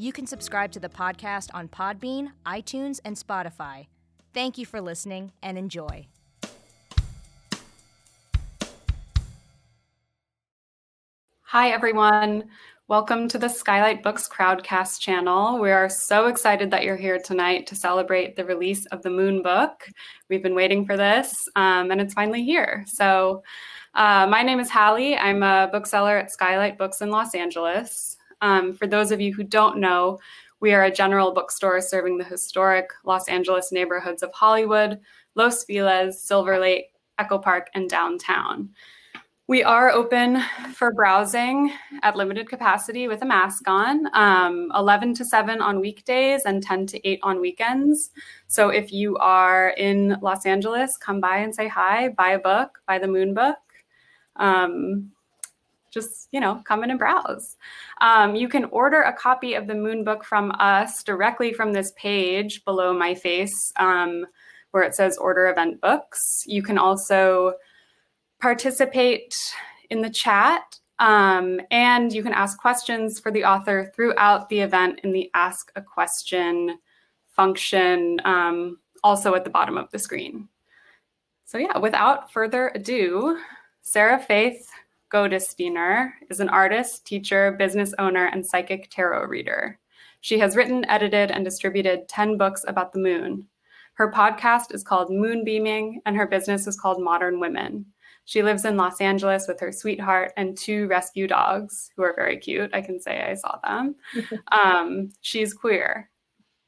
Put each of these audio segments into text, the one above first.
You can subscribe to the podcast on Podbean, iTunes, and Spotify. Thank you for listening and enjoy. Hi, everyone. Welcome to the Skylight Books Crowdcast channel. We are so excited that you're here tonight to celebrate the release of the Moon book. We've been waiting for this, um, and it's finally here. So, uh, my name is Hallie. I'm a bookseller at Skylight Books in Los Angeles. Um, for those of you who don't know, we are a general bookstore serving the historic Los Angeles neighborhoods of Hollywood, Los Feliz, Silver Lake, Echo Park, and downtown. We are open for browsing at limited capacity with a mask on, um, 11 to 7 on weekdays and 10 to 8 on weekends. So if you are in Los Angeles, come by and say hi, buy a book, buy the Moon book. Um, just you know come in and browse. Um, you can order a copy of the moon book from us directly from this page below my face um, where it says order event books. You can also participate in the chat um, and you can ask questions for the author throughout the event in the ask a question function um, also at the bottom of the screen. So yeah without further ado sarah faith Gottesdiener is an artist, teacher, business owner, and psychic tarot reader. She has written, edited, and distributed 10 books about the moon. Her podcast is called Moonbeaming, and her business is called Modern Women. She lives in Los Angeles with her sweetheart and two rescue dogs who are very cute. I can say I saw them. um, she's queer.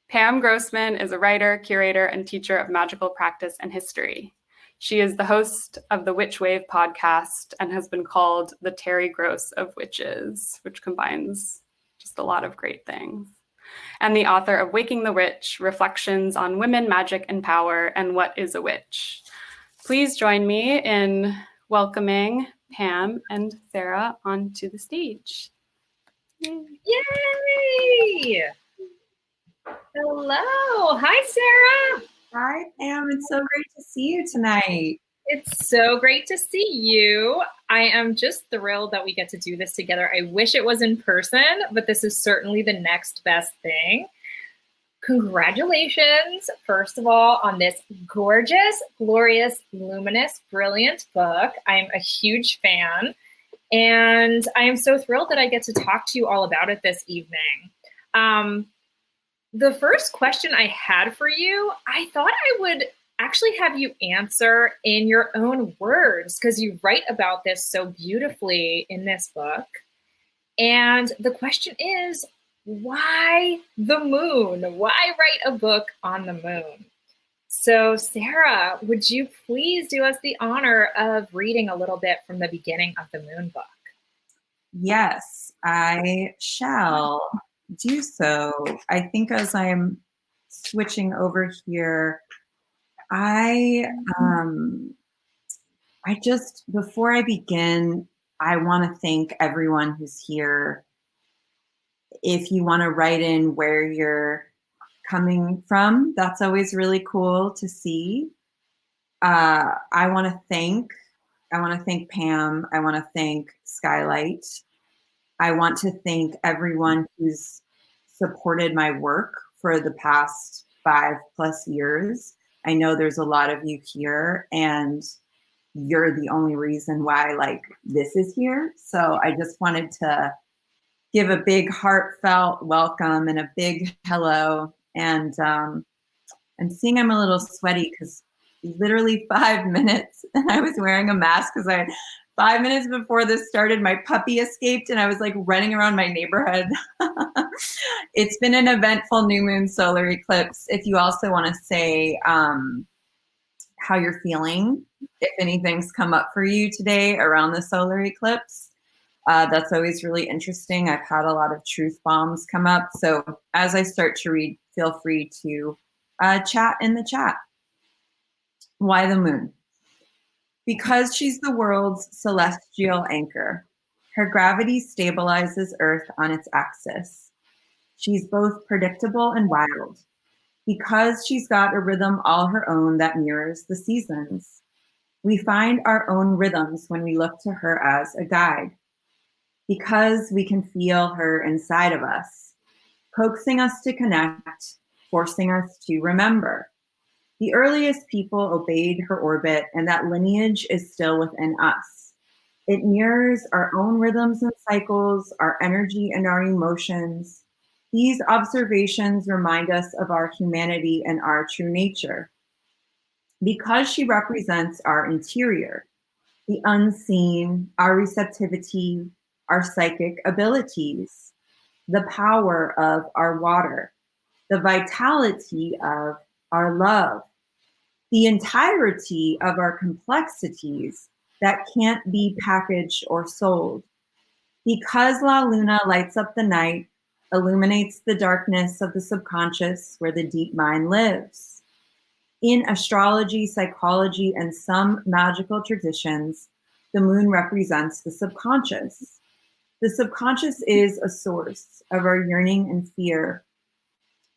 Pam Grossman is a writer, curator, and teacher of magical practice and history. She is the host of the Witch Wave podcast and has been called the Terry Gross of witches, which combines just a lot of great things. And the author of Waking the Witch Reflections on Women, Magic, and Power, and What is a Witch. Please join me in welcoming Pam and Sarah onto the stage. Yay! Hello. Hi, Sarah. Hi, Pam. It's so great to see you tonight. It's so great to see you. I am just thrilled that we get to do this together. I wish it was in person, but this is certainly the next best thing. Congratulations, first of all, on this gorgeous, glorious, luminous, brilliant book. I'm a huge fan. And I am so thrilled that I get to talk to you all about it this evening. Um, the first question I had for you, I thought I would actually have you answer in your own words because you write about this so beautifully in this book. And the question is why the moon? Why write a book on the moon? So, Sarah, would you please do us the honor of reading a little bit from the beginning of the moon book? Yes, I shall do so. I think as I'm switching over here, I um, I just before I begin, I want to thank everyone who's here. If you want to write in where you're coming from, that's always really cool to see. Uh, I want to thank I want to thank Pam. I want to thank Skylight. I want to thank everyone who's supported my work for the past five plus years. I know there's a lot of you here, and you're the only reason why like this is here. So I just wanted to give a big heartfelt welcome and a big hello. And um, I'm seeing I'm a little sweaty because literally five minutes, and I was wearing a mask because I five minutes before this started, my puppy escaped and I was like running around my neighborhood. it's been an eventful new moon solar eclipse. If you also want to say um, how you're feeling, if anything's come up for you today around the solar eclipse, uh, that's always really interesting. I've had a lot of truth bombs come up. So as I start to read, feel free to uh, chat in the chat. Why the moon? Because she's the world's celestial anchor, her gravity stabilizes Earth on its axis. She's both predictable and wild. Because she's got a rhythm all her own that mirrors the seasons. We find our own rhythms when we look to her as a guide. Because we can feel her inside of us, coaxing us to connect, forcing us to remember. The earliest people obeyed her orbit, and that lineage is still within us. It mirrors our own rhythms and cycles, our energy and our emotions. These observations remind us of our humanity and our true nature. Because she represents our interior, the unseen, our receptivity, our psychic abilities, the power of our water, the vitality of our love, the entirety of our complexities that can't be packaged or sold. Because La Luna lights up the night, illuminates the darkness of the subconscious where the deep mind lives. In astrology, psychology, and some magical traditions, the moon represents the subconscious. The subconscious is a source of our yearning and fear,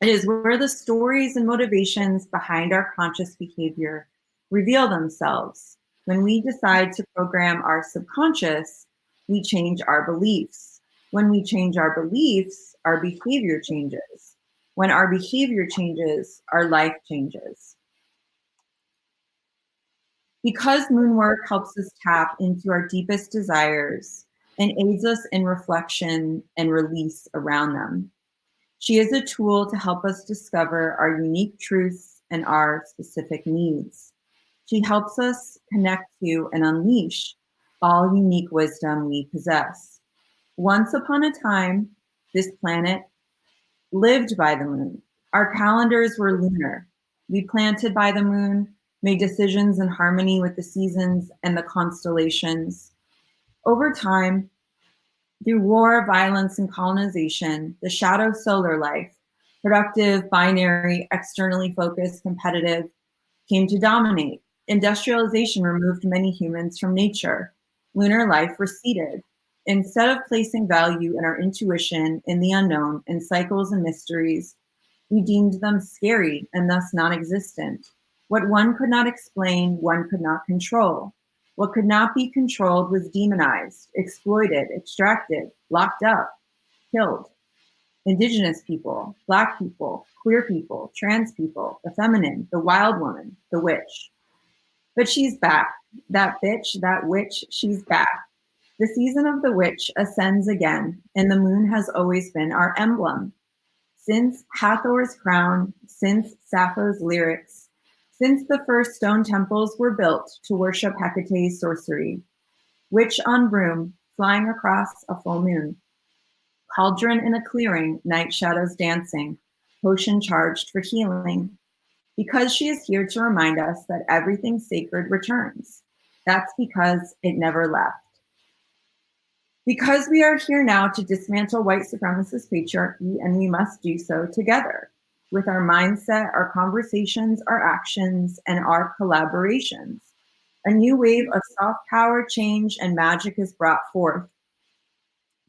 it is where the stories and motivations behind our conscious behavior reveal themselves. When we decide to program our subconscious, we change our beliefs. When we change our beliefs, our behavior changes. When our behavior changes, our life changes. Because moon work helps us tap into our deepest desires and aids us in reflection and release around them. She is a tool to help us discover our unique truths and our specific needs. She helps us connect to and unleash all unique wisdom we possess. Once upon a time, this planet lived by the moon. Our calendars were lunar. We planted by the moon, made decisions in harmony with the seasons and the constellations. Over time, through war, violence, and colonization, the shadow solar life, productive, binary, externally focused, competitive, came to dominate. Industrialization removed many humans from nature. Lunar life receded. Instead of placing value in our intuition, in the unknown, in cycles and mysteries, we deemed them scary and thus non existent. What one could not explain, one could not control. What could not be controlled was demonized, exploited, extracted, locked up, killed. Indigenous people, Black people, queer people, trans people, the feminine, the wild woman, the witch. But she's back. That bitch, that witch, she's back. The season of the witch ascends again, and the moon has always been our emblem. Since Hathor's crown, since Sappho's lyrics, since the first stone temples were built to worship Hecate's sorcery. Witch on broom, flying across a full moon. Cauldron in a clearing, night shadows dancing, potion charged for healing. Because she is here to remind us that everything sacred returns. That's because it never left. Because we are here now to dismantle white supremacist patriarchy, and we must do so together with our mindset, our conversations, our actions, and our collaborations. A new wave of soft power, change, and magic is brought forth.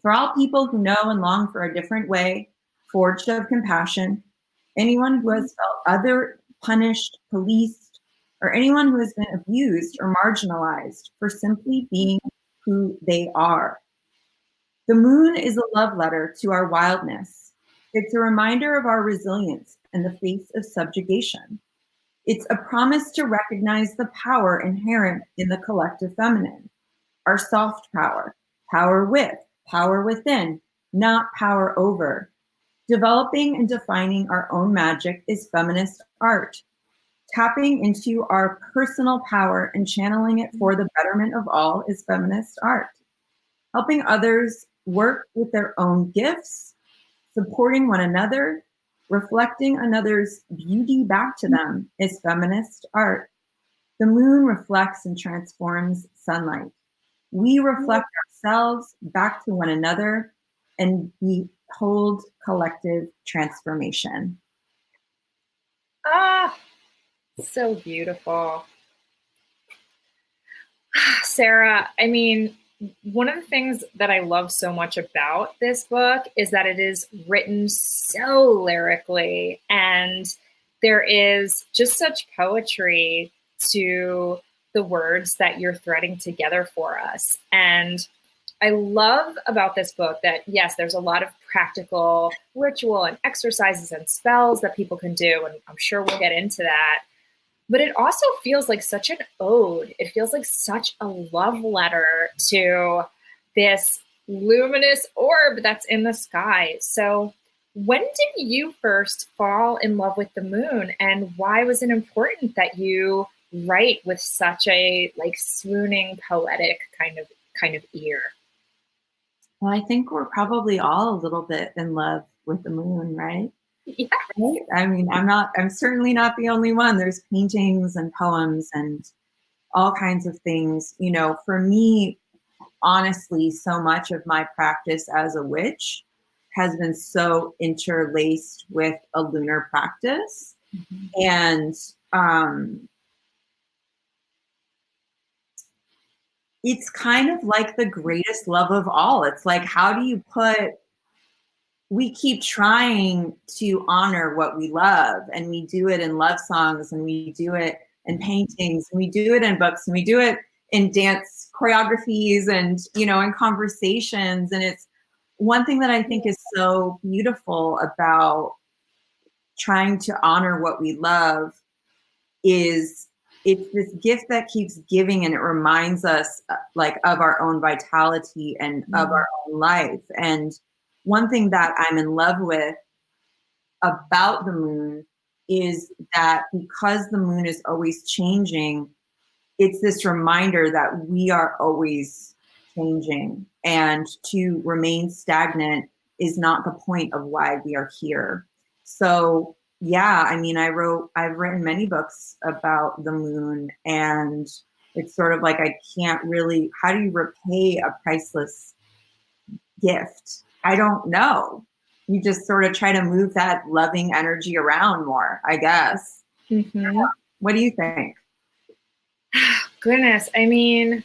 For all people who know and long for a different way, forged of compassion, anyone who has felt other, punished, policed, or anyone who has been abused or marginalized for simply being who they are. The moon is a love letter to our wildness, it's a reminder of our resilience in the face of subjugation. It's a promise to recognize the power inherent in the collective feminine, our soft power, power with, power within, not power over. Developing and defining our own magic is feminist art. Tapping into our personal power and channeling it for the betterment of all is feminist art. Helping others work with their own gifts, supporting one another, reflecting another's beauty back to them is feminist art. The moon reflects and transforms sunlight. We reflect ourselves back to one another and behold collective transformation. Ah, so beautiful. Sarah, I mean, one of the things that I love so much about this book is that it is written so lyrically and there is just such poetry to the words that you're threading together for us. And I love about this book that, yes, there's a lot of practical ritual and exercises and spells that people can do. And I'm sure we'll get into that. But it also feels like such an ode. It feels like such a love letter to this luminous orb that's in the sky. So, when did you first fall in love with the moon and why was it important that you write with such a like swooning poetic kind of kind of ear? Well, I think we're probably all a little bit in love with the moon, right? Yeah. Right? I mean, I'm not, I'm certainly not the only one. There's paintings and poems and all kinds of things. You know, for me, honestly, so much of my practice as a witch has been so interlaced with a lunar practice. Mm-hmm. And um, it's kind of like the greatest love of all. It's like, how do you put, we keep trying to honor what we love, and we do it in love songs, and we do it in paintings, and we do it in books, and we do it in dance choreographies, and, you know, in conversations. And it's one thing that I think is so beautiful about trying to honor what we love is it's this gift that keeps giving and it reminds us uh, like of our own vitality and mm-hmm. of our own life and one thing that i'm in love with about the moon is that because the moon is always changing it's this reminder that we are always changing and to remain stagnant is not the point of why we are here so yeah, I mean, I wrote, I've written many books about the moon, and it's sort of like I can't really, how do you repay a priceless gift? I don't know. You just sort of try to move that loving energy around more, I guess. Mm-hmm. What do you think? Goodness, I mean,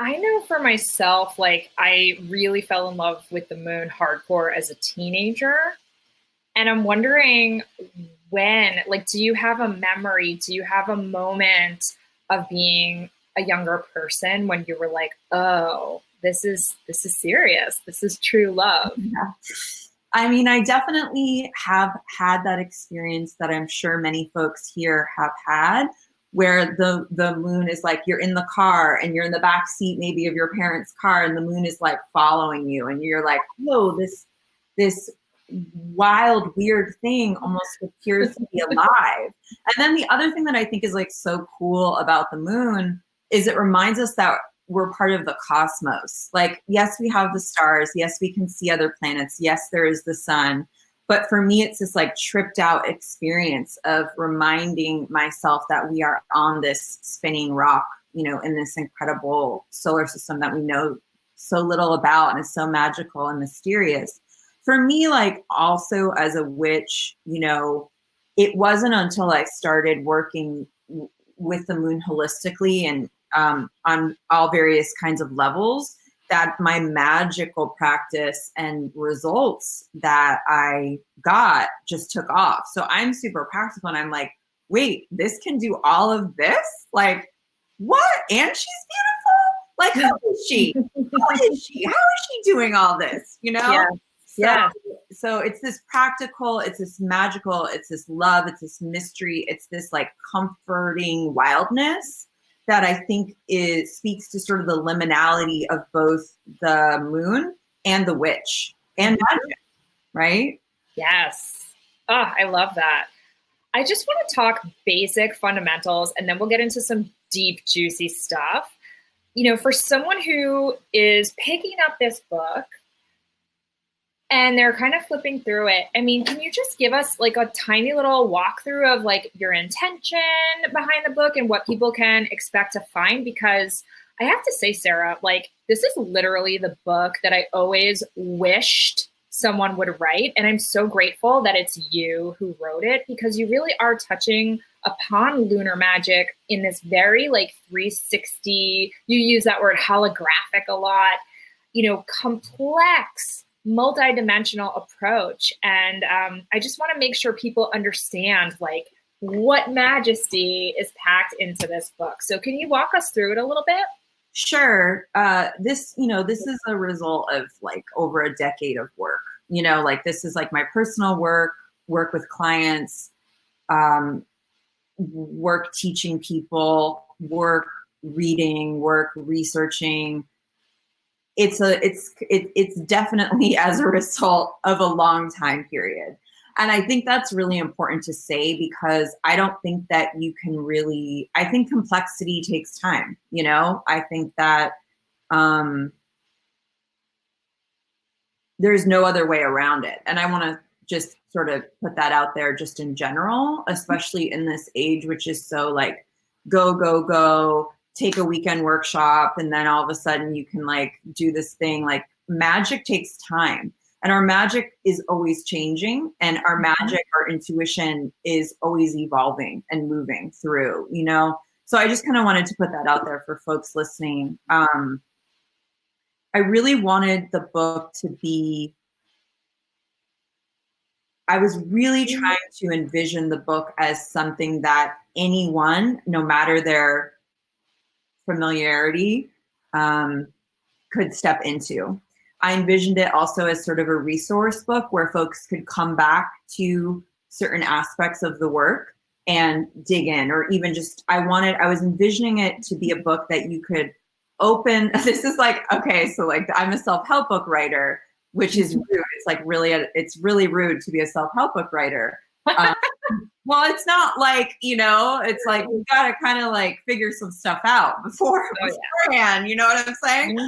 I know for myself, like, I really fell in love with the moon hardcore as a teenager. And I'm wondering when, like, do you have a memory? Do you have a moment of being a younger person when you were like, oh, this is this is serious. This is true love. Yeah. I mean, I definitely have had that experience that I'm sure many folks here have had where the the moon is like you're in the car and you're in the back seat maybe of your parents' car and the moon is like following you and you're like, "Whoa, this this wild, weird thing almost appears to be alive. And then the other thing that I think is like so cool about the moon is it reminds us that we're part of the cosmos. Like, yes, we have the stars. Yes, we can see other planets. Yes, there is the sun. But for me, it's this like tripped out experience of reminding myself that we are on this spinning rock, you know, in this incredible solar system that we know so little about and is so magical and mysterious for me, like also as a witch, you know, it wasn't until I started working with the moon holistically and um, on all various kinds of levels that my magical practice and results that I got just took off. So I'm super practical and I'm like, wait, this can do all of this? Like, what? And she's beautiful? Like, who is she? Who is she? How is she doing all this? You know? Yeah yeah. So it's this practical, it's this magical, it's this love, it's this mystery, it's this like comforting wildness that I think is speaks to sort of the liminality of both the moon and the witch and magic, right? Yes. Oh, I love that. I just want to talk basic fundamentals and then we'll get into some deep, juicy stuff. You know, for someone who is picking up this book and they're kind of flipping through it, I mean, can you just give us like a tiny little walkthrough of like your intention behind the book and what people can expect to find? Because I have to say, Sarah, like, this is literally the book that I always wished someone would write. And I'm so grateful that it's you who wrote it because you really are touching upon lunar magic in this very like 360, you use that word holographic a lot, you know, complex, multidimensional approach. And um, I just want to make sure people understand like what majesty is packed into this book. So can you walk us through it a little bit? Sure. Uh, this, you know, this is a result of like over a decade of work. You know, like this is like my personal work, work with clients, um, work teaching people, work reading, work researching. It's a, it's, it, it's definitely as a result of a long time period. And I think that's really important to say because I don't think that you can really, I think complexity takes time, you know? I think that um, there's no other way around it. And I want to just sort of put that out there just in general, especially in this age, which is so like go, go, go, take a weekend workshop, and then all of a sudden you can like do this thing. Like magic takes time and our magic is always changing and our mm-hmm. magic our intuition is always evolving and moving through you know so i just kind of wanted to put that out there for folks listening um i really wanted the book to be i was really mm-hmm. trying to envision the book as something that anyone no matter their familiarity um, could step into I envisioned it also as sort of a resource book where folks could come back to certain aspects of the work and dig in, or even just, I wanted, I was envisioning it to be a book that you could open. This is like, okay, so like I'm a self help book writer, which is rude. It's like really, a, it's really rude to be a self help book writer. Um, well, it's not like, you know, it's like we got to kind of like figure some stuff out before oh, beforehand. You know what I'm saying?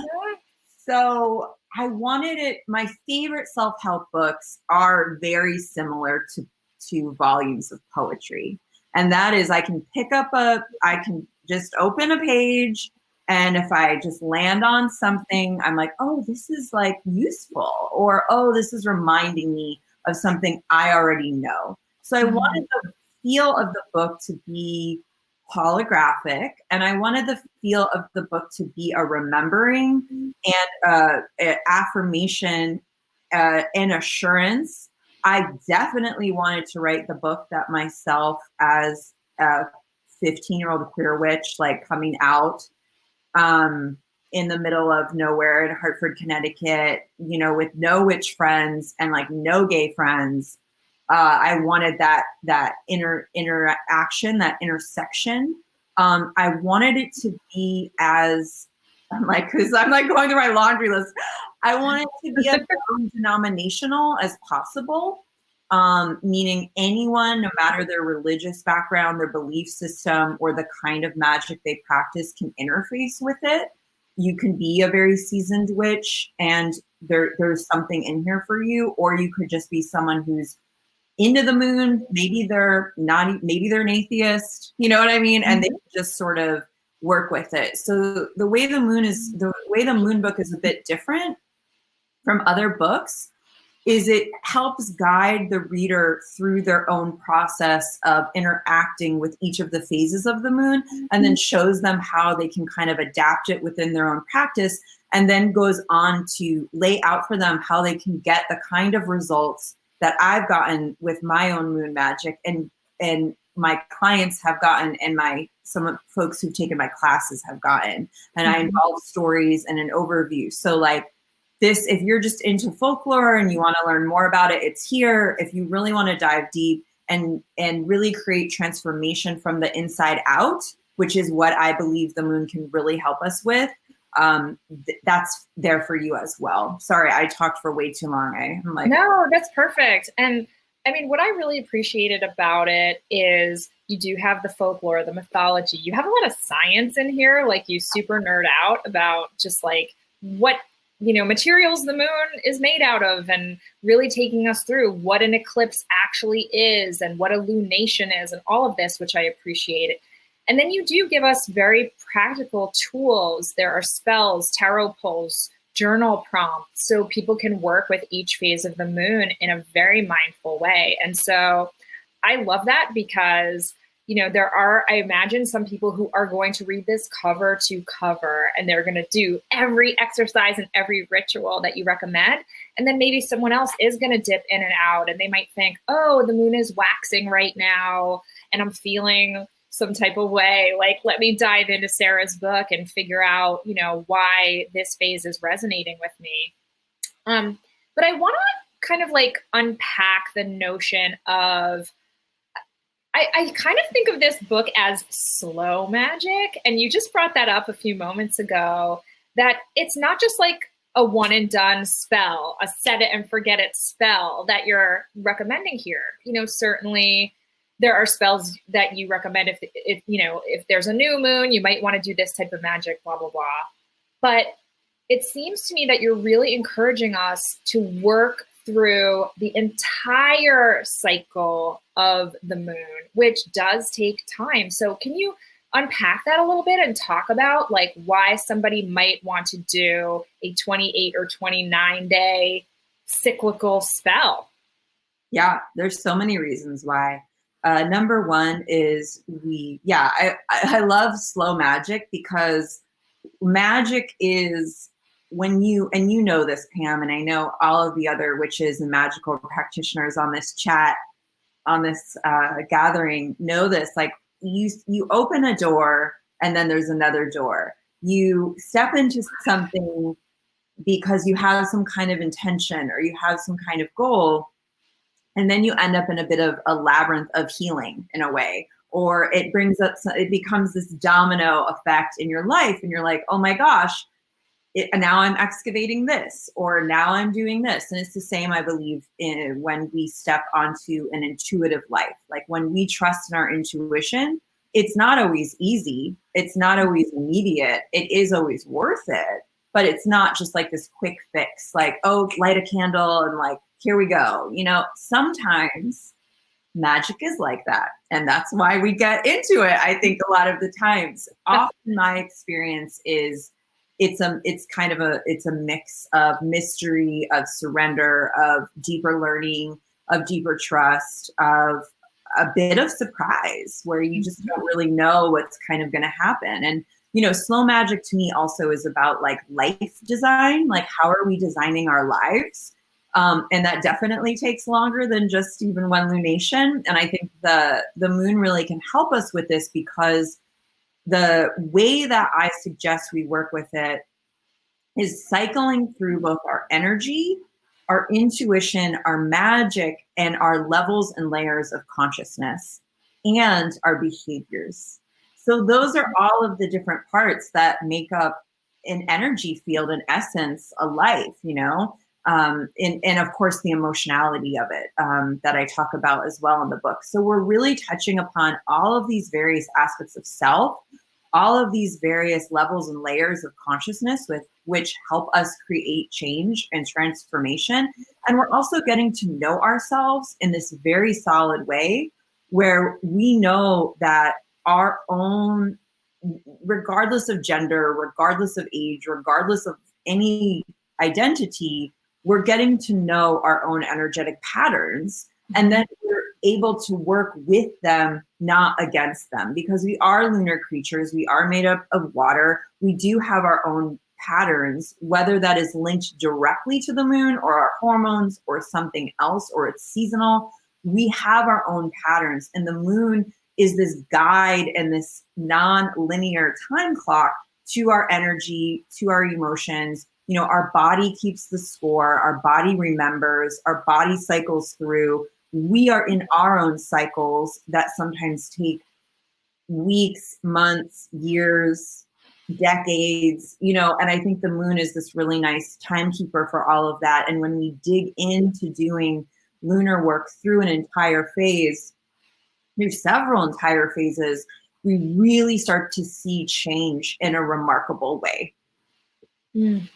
So I wanted it. My favorite self help books are very similar to to volumes of poetry, and that is I can pick up a, I can just open a page, and if I just land on something, I'm like, oh, this is like useful, or oh, this is reminding me of something I already know. So I mm-hmm. wanted the feel of the book to be holographic and i wanted the feel of the book to be a remembering and uh, an affirmation uh, and assurance. I definitely wanted to write the book that myself as a 15 year old queer witch like coming out um, in the middle of nowhere in hartford connecticut you know with no witch friends and like no gay friends uh, I wanted that that inner interaction, that intersection. Um, I wanted it to be as I'm like because I'm like going through my laundry list. I wanted it to be as denominational as possible, um, meaning anyone, no matter their religious background, their belief system, or the kind of magic they practice, can interface with it. You can be a very seasoned witch, and there there's something in here for you, or you could just be someone who's into the moon. Maybe they're not, maybe they're an atheist, you know what I mean? And they mm-hmm. just sort of work with it. So the way the moon is, the way the moon book is a bit different from other books is it helps guide the reader through their own process of interacting with each of the phases of the moon and then mm-hmm. shows them how they can kind of adapt it within their own practice and then goes on to lay out for them how they can get the kind of results that I've gotten with my own moon magic and and my clients have gotten and my some folks who've taken my classes have gotten and mm-hmm. I involve stories and an overview. So like this if you're just into folklore and you want to learn more about it, it's here. If you really want to dive deep and and really create transformation from the inside out, which is what I believe the moon can really help us with, um, th- that's there for you as well. Sorry, I talked for way too long. I, am like, no, that's perfect. And I mean, what I really appreciated about it is you do have the folklore, the mythology. You have a lot of science in here, like you super nerd out about just like what you know materials the moon is made out of and really taking us through what an eclipse actually is and what a lunation is and all of this which i appreciate and then you do give us very practical tools there are spells tarot pulls journal prompts so people can work with each phase of the moon in a very mindful way and so i love that because you know, there are, I imagine, some people who are going to read this cover to cover and they're going to do every exercise and every ritual that you recommend. And then maybe someone else is going to dip in and out and they might think, oh, the moon is waxing right now and I'm feeling some type of way. Like, let me dive into Sarah's book and figure out, you know, why this phase is resonating with me. Um, but I want to kind of like unpack the notion of, I, I, kind of think of this book as slow magic. And you just brought that up a few moments ago that it's not just like a one and done spell, a set it and forget it spell that you're recommending here. You know, certainly there are spells that you recommend if, if you know, if there's a new moon, you might want to do this type of magic, blah, blah, blah. But it seems to me that you're really encouraging us to work through the entire cycle of the moon, which does take time. So, can you unpack that a little bit and talk about like why somebody might want to do a 28 or 29 day cyclical spell? Yeah, there's so many reasons why. Uh, number one is we, yeah, I, I love slow magic because magic is when you and you know this pam and i know all of the other witches and magical practitioners on this chat on this uh, gathering know this like you you open a door and then there's another door. You step into something because you have some kind of intention or you have some kind of goal and then you end up in a bit of a labyrinth of healing in a way or it brings up it becomes this domino effect in your life and you're like oh my gosh it, now I'm excavating this, or now I'm doing this. And it's the same, I believe, in, when we step onto an intuitive life. Like when we trust in our intuition, it's not always easy, it's not always immediate, it is always worth it. But it's not just like this quick fix, like, oh, light a candle and like, here we go. You know, sometimes magic is like that. And that's why we get into it, I think, a lot of the times. Often my experience is it's a it's kind of a it's a mix of mystery of surrender of deeper learning of deeper trust of a bit of surprise where you just don't mm-hmm. really know what's kind of going to happen and you know slow magic to me also is about like life design like how are we designing our lives um, and that definitely takes longer than just even one lunation and i think the the moon really can help us with this because the way that I suggest we work with it is cycling through both our energy, our intuition, our magic, and our levels and layers of consciousness and our behaviors. So, those are all of the different parts that make up an energy field, in essence, a life, you know? Um, and, and of course, the emotionality of it um, that I talk about as well in the book. So, we're really touching upon all of these various aspects of self, all of these various levels and layers of consciousness with which help us create change and transformation. And we're also getting to know ourselves in this very solid way where we know that our own, regardless of gender, regardless of age, regardless of any identity, we're getting to know our own energetic patterns. And then we're able to work with them, not against them, because we are lunar creatures. We are made up of water. We do have our own patterns, whether that is linked directly to the moon or our hormones or something else or it's seasonal. We have our own patterns, and the moon is this guide and this non linear time clock to our energy, to our emotions. You know, our body keeps the score, our body remembers, our body cycles through. We are in our own cycles that sometimes take weeks, months, years, decades, you know, and I think the moon is this really nice timekeeper for all of that. And when we dig into doing lunar work through an entire phase, through several entire phases, we really start to see change in a remarkable way. Mm.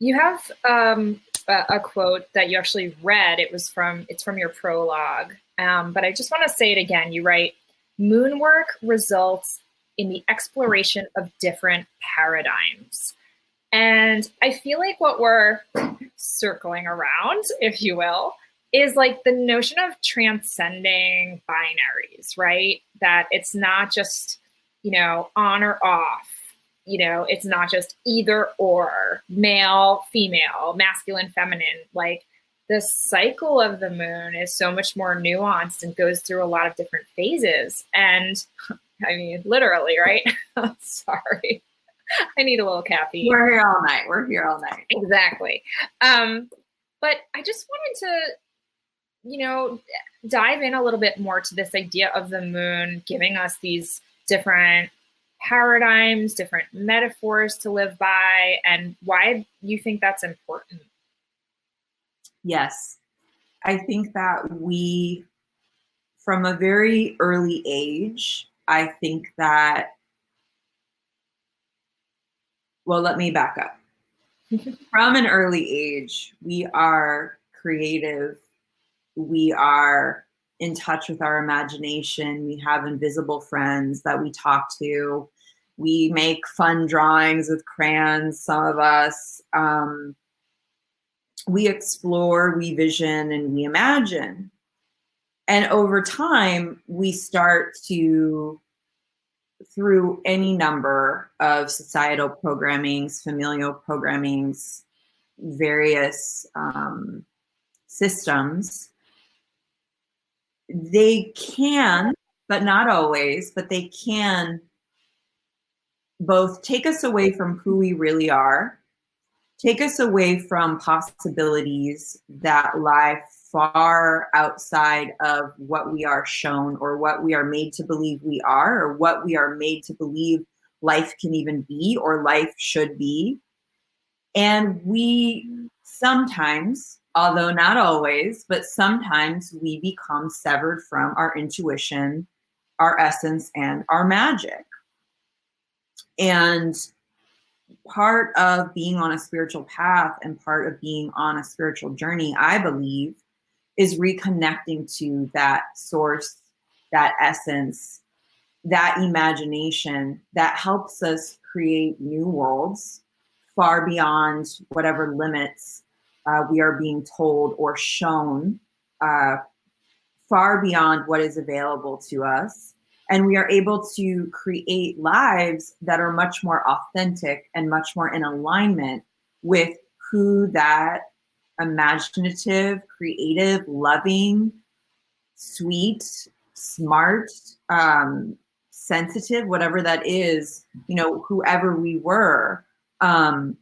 You have um, a, a, quote that you actually read. It was from it's from your prologue, um, but I just want to say it again. You write, "Moon work results in the exploration of different paradigms." And I feel like what we're circling around, if you will, is like the notion of transcending binaries, right? That it's not just, you know, on or off. You know, it's not just either or, male, female, masculine, feminine. Like the cycle of the moon is so much more nuanced and goes through a lot of different phases. And I mean, literally, right? Sorry. I need a little caffeine. We're here all night. We're here all night. Exactly. Um, but I just wanted to you know, dive in a little bit more to this idea of the moon giving us these different paradigms, different metaphors to live by, and why you think that's important. Yes. I think that we, from a very early age, I think that, well, let me back up. from an early age, we are creative we are in touch with our imagination. We have invisible friends that we talk to. We make fun drawings with crayons, some of us. Um, we explore, we vision, and we imagine. And over time, we start to, through any number of societal programmings, familial programmings, various um, systems, they can, but not always, but they can both take us away from who we really are, take us away from possibilities that lie far outside of what we are shown or what we are made to believe we are or what we are made to believe life can even be or life should be. And we sometimes although not always, but sometimes we become severed from our intuition, our essence, and our magic. And part of being on a spiritual path and part of being on a spiritual journey, I believe, is reconnecting to that source, that essence, that imagination that helps us create new worlds far beyond whatever limits uh, we are being told or shown uh, far beyond what is available to us. And we are able to create lives that are much more authentic and much more in alignment with who that imaginative, creative, loving, sweet, smart, um, sensitive, whatever that is, you know, whoever we were. Um,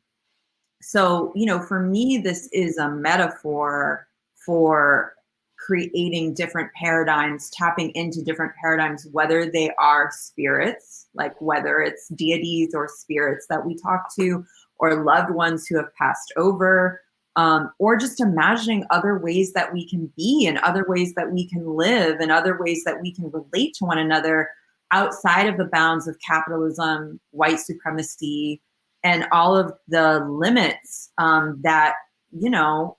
so you know for me this is a metaphor for creating different paradigms tapping into different paradigms whether they are spirits like whether it's deities or spirits that we talk to or loved ones who have passed over um, or just imagining other ways that we can be and other ways that we can live and other ways that we can relate to one another outside of the bounds of capitalism white supremacy and all of the limits um, that you know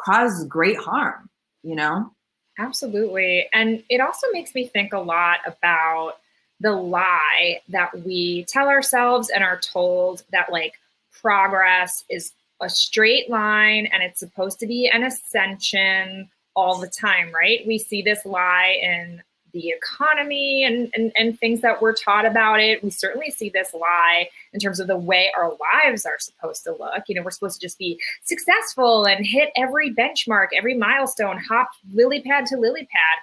cause great harm you know? Absolutely. And it also makes me think a lot about the lie that we tell ourselves and are told that like progress is a straight line and it's supposed to be an ascension all the time right? We see this lie in the economy and, and, and things that we're taught about it. We certainly see this lie in terms of the way our lives are supposed to look. You know, we're supposed to just be successful and hit every benchmark, every milestone, hop lily pad to lily pad.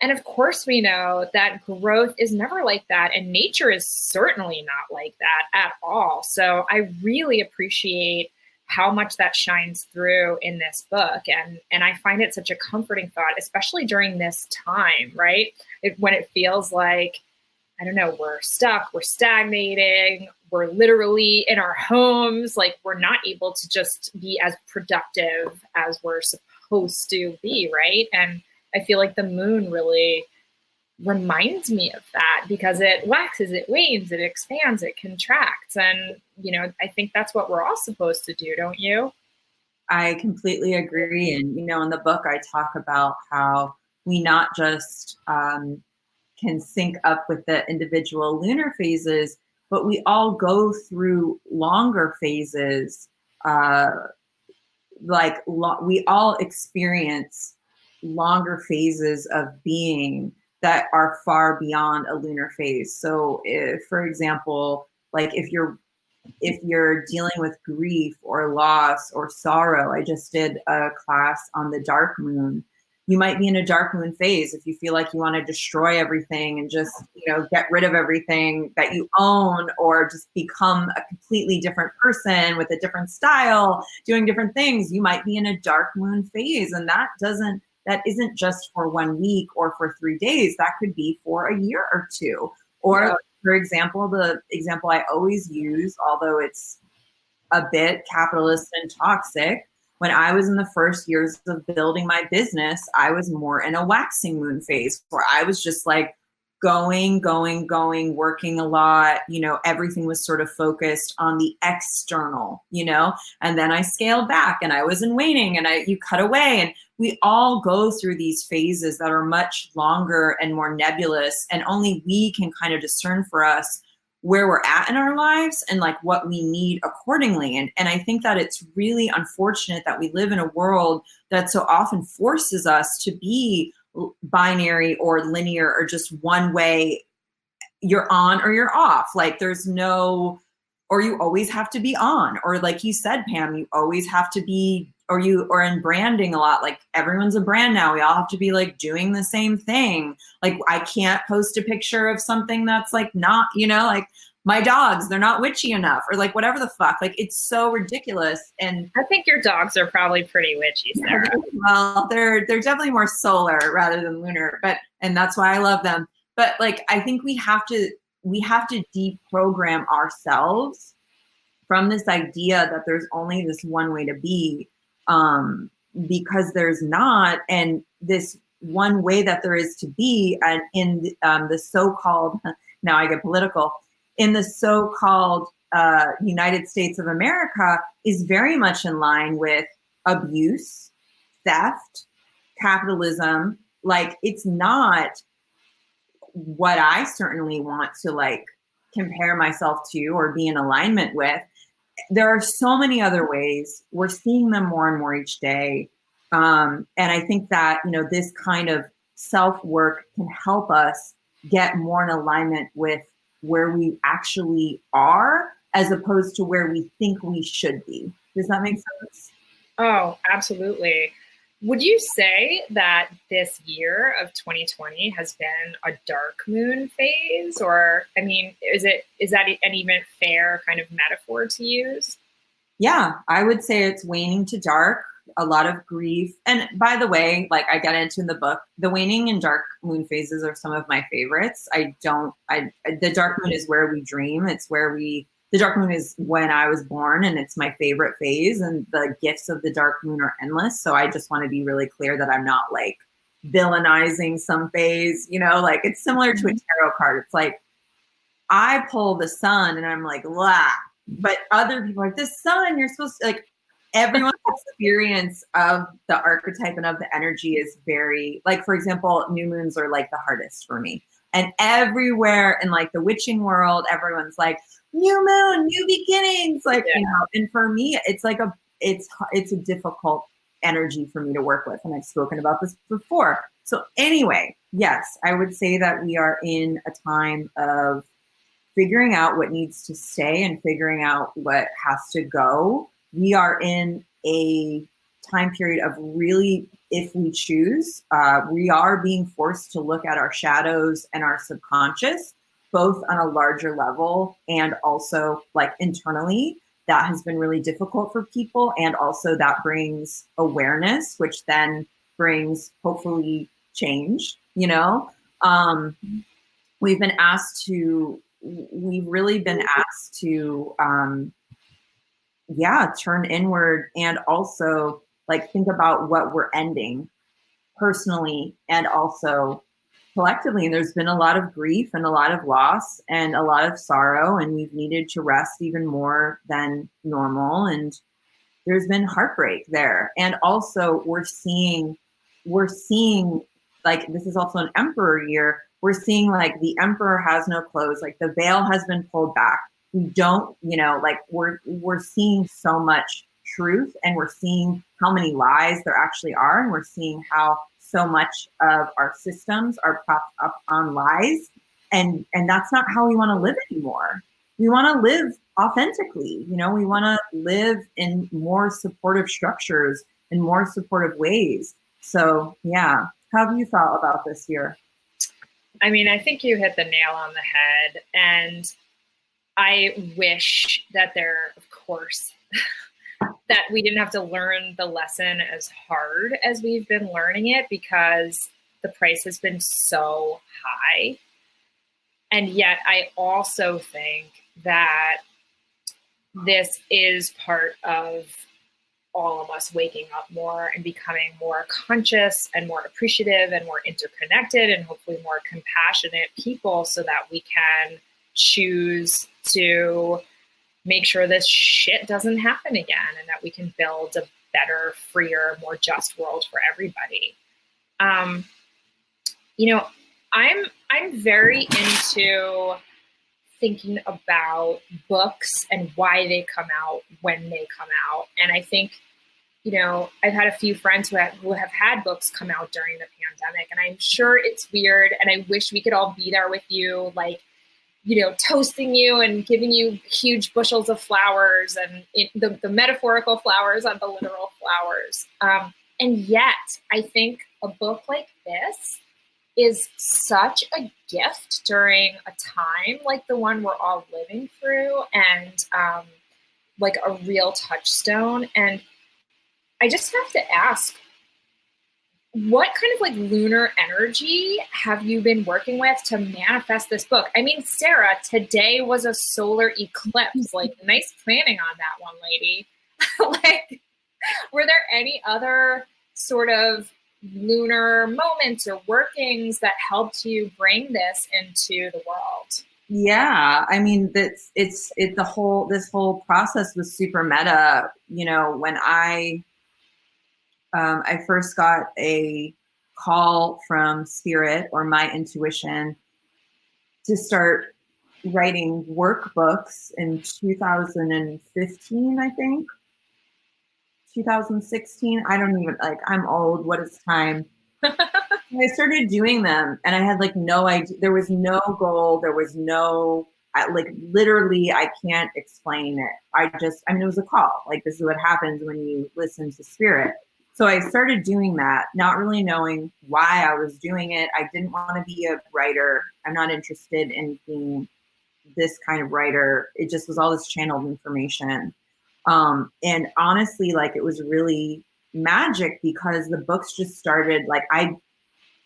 And of course, we know that growth is never like that. And nature is certainly not like that at all. So I really appreciate how much that shines through in this book and and i find it such a comforting thought especially during this time right it, when it feels like i don't know we're stuck we're stagnating we're literally in our homes like we're not able to just be as productive as we're supposed supposed to be, right? And I feel like the moon really reminds me of that because it waxes, it wanes, it expands, it contracts. And, you know, I think that's what we're all supposed to do, don't you? I completely agree. And, you know, in the book, I talk about how we not just um, can sync up with the individual lunar phases, but we all go through longer phases. Uh, like lo- we all experience longer phases of being that are far beyond a lunar phase. So, if, for example, like if you're if you're dealing with grief or loss or sorrow, I just did a class on the dark moon. You might be in a dark moon phase if you feel like you want to destroy everything and just, you know, get rid of everything that you own or just become a completely different person with a different style, doing different things. You might be in a dark moon phase and that doesn't that isn't just for one week or for 3 days. That could be for a year or two or yeah for example, the example I always use, although it's a bit capitalist and toxic, when I was in the first years of building my business, I was more in a waxing moon phase where I was just like going, going, going, working a lot. You know, everything was sort of focused on the external, you know, and then I scaled back and I was in waiting and I you cut away. And we all go through these phases that are much longer and more nebulous and only we can kind of discern for us where we're at in our lives and like what we need accordingly and and I think that it's really unfortunate that we live in a world that so often forces us to be binary or linear or just one way you're on or you're off. Like there's no or you always have to be on. Or like you said Pam you always have to be or you or in branding a lot. Like everyone's a brand now. We all have to be like doing the same thing. Like i can't post a picture of something that's like not you know like my dogs they're not witchy enough or like whatever the fuck like it's so ridiculous and i think your dogs are probably pretty witchy Sarah. well they're they're definitely more solar rather than lunar but and that's why i love them but like i think we have to we have to deprogram ourselves from this idea that there's only this one way to be um, because there's not, and this one way that there is to be, and in um, the so-called now I get political in the so-called uh, United States of America is very much in line with abuse, theft, capitalism. Like it's not what I certainly want to like compare myself to or be in alignment with there are so many other ways. We're seeing them more and more each day. Um, and I think that, you know, this kind of self work can help us get more in alignment with where we actually are as opposed to where we think we should be. Does that make sense? Oh, absolutely. Would you say that this year of 2020 has been a dark moon phase or I mean is it is that an even fair kind of metaphor to use? Yeah, I would say it's waning to dark, a lot of grief. And by the way, like I get into in the book, the waning and dark moon phases are some of my favorites. I don't I the dark moon is where we dream. It's where we the dark moon is when I was born and it's my favorite phase and the gifts of the dark moon are endless. So I just want to be really clear that I'm not like villainizing some phase, you know, like it's similar to a mm-hmm. tarot card. It's like I pull the sun and I'm like, la, but other people are like, the sun, you're supposed to like everyone's experience of the archetype and of the energy is very like for example new moons are like the hardest for me and everywhere in like the witching world everyone's like new moon, new beginnings. Like, yeah. you know, and for me, it's like a it's it's a difficult energy for me to work with. And I've spoken about this before. So anyway, yes, I would say that we are in a time of figuring out what needs to stay and figuring out what has to go. We are in a time period of really, if we choose, uh, we are being forced to look at our shadows and our subconscious both on a larger level and also like internally. That has been really difficult for people and also that brings awareness which then brings hopefully change you know? Um, we've been asked to we've really been asked to um, yeah turn inward and also like think about what we're ending personally and also collectively. And there's been a lot of grief and a lot of loss and a lot of sorrow, and we've needed to rest even more than normal. And there's been heartbreak there. And also we're seeing, we're seeing like this is also an emperor year. We're seeing like the emperor has no clothes, like the veil has been pulled back. We don't, you know, like we're we're seeing so much truth and we're seeing how many lies there actually are and we're seeing how so much of our systems are propped up on lies. And and that's not how we want to live anymore. We want to live authentically you know we want to live in more supportive structures in more supportive ways. So yeah. How have you felt about this year? I mean i think you hit the nail on the head and i wish that there of course that we didn't have to learn the lesson as hard as we've been learning it because the price has been so high. And yet, I also think that this is part of all of us waking up more and becoming more conscious and more appreciative and more interconnected and hopefully more compassionate people so that we can choose to make sure this shit doesn't happen again and that we can build a better, freer, more just world for everybody. Um, you know, I'm I'm very into thinking about books and why they come out when they come out, and I think you know I've had a few friends who have, who have had books come out during the pandemic, and I'm sure it's weird, and I wish we could all be there with you, like you know, toasting you and giving you huge bushels of flowers and it, the, the metaphorical flowers on the literal flowers. Um, and yet, I think a book like this is such a gift during a time like the one we're all living through and um, like a real touchstone. And I just have to ask what kind of like lunar energy have you been working with to manifest this book? I mean, Sarah, today was a solar eclipse. Like, nice planning on that one, lady. like, were there any other sort of lunar moments or workings that helped you bring this into the world? Yeah, I mean, that's it's it. The whole this whole process was super meta. You know, when I um, I first got a call from spirit or my intuition to start writing workbooks in 2015, I think. 2016. I don't even like, I'm old. What is time? I started doing them and I had like no idea. There was no goal. There was no, I, like, literally, I can't explain it. I just, I mean, it was a call. Like, this is what happens when you listen to spirit. So I started doing that, not really knowing why I was doing it. I didn't want to be a writer. I'm not interested in being this kind of writer. It just was all this channeled information. Um, and honestly, like it was really magic because the books just started like I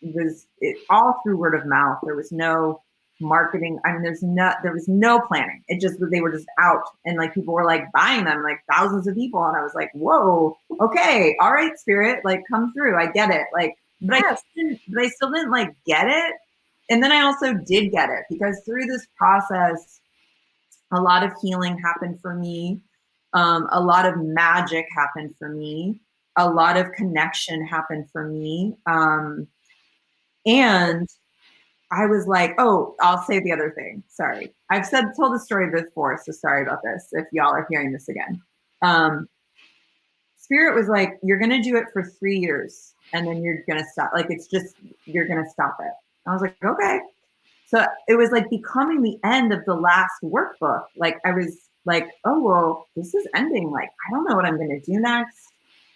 was it, all through word of mouth. There was no marketing. I mean, there's no there was no planning. It just they were just out and like people were like buying them, like thousands of people. And I was like, whoa, okay, all right, spirit, like come through. I get it. Like, but yes. I didn't, but I still didn't like get it. And then I also did get it because through this process, a lot of healing happened for me. Um, a lot of magic happened for me. A lot of connection happened for me. Um, and I was like, oh, I'll say the other thing. Sorry. I've said told the story before, so sorry about this if y'all are hearing this again. Um, Spirit was like, you're gonna do it for three years and then you're gonna stop. Like it's just you're gonna stop it. I was like, okay. So it was like becoming the end of the last workbook. Like I was like, oh well, this is ending. Like, I don't know what I'm gonna do next.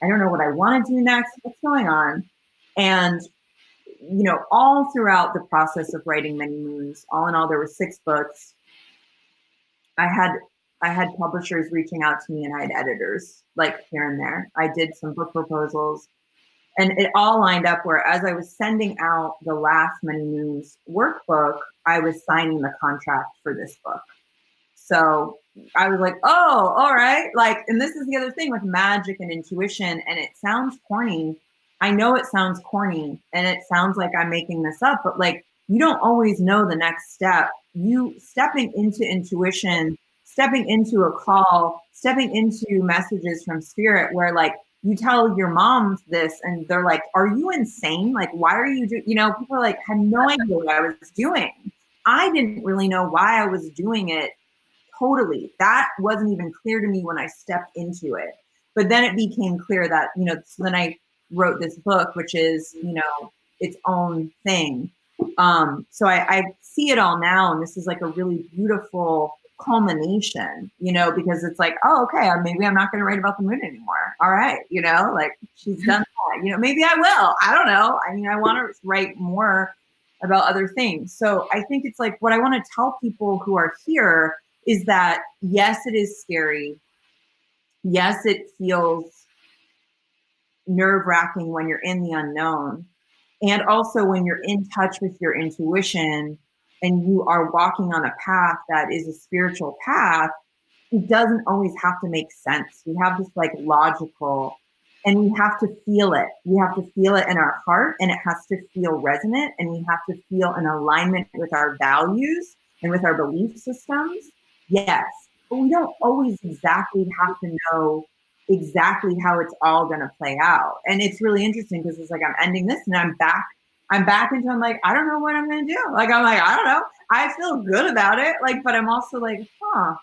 I don't know what I want to do next. What's going on? And you know, all throughout the process of writing Many Moons, all in all, there were six books. I had I had publishers reaching out to me, and I had editors like here and there. I did some book proposals, and it all lined up. Where as I was sending out the last Many Moons workbook, I was signing the contract for this book. So I was like, oh, all right. Like, and this is the other thing with magic and intuition, and it sounds corny. I know it sounds corny and it sounds like I'm making this up, but like, you don't always know the next step. You stepping into intuition, stepping into a call, stepping into messages from spirit where like you tell your mom this and they're like, Are you insane? Like, why are you doing, you know, people are like, had no idea what I was doing. I didn't really know why I was doing it totally. That wasn't even clear to me when I stepped into it. But then it became clear that, you know, so then I wrote this book, which is, you know, its own thing. Um, so I, I see it all now, and this is like a really beautiful culmination, you know, because it's like, oh, okay, maybe I'm not going to write about the moon anymore. All right, you know, like she's done that. You know, maybe I will. I don't know. I mean, I want to write more about other things. So I think it's like what I want to tell people who are here is that yes, it is scary. Yes, it feels nerve wracking when you're in the unknown. And also when you're in touch with your intuition and you are walking on a path that is a spiritual path, it doesn't always have to make sense. We have this like logical, and we have to feel it. We have to feel it in our heart, and it has to feel resonant, and we have to feel in alignment with our values and with our belief systems. Yes, but we don't always exactly have to know exactly how it's all going to play out. And it's really interesting because it's like I'm ending this and I'm back I'm back into I'm like, I don't know what I'm gonna do. Like I'm like, I don't know. I feel good about it. Like, but I'm also like, huh,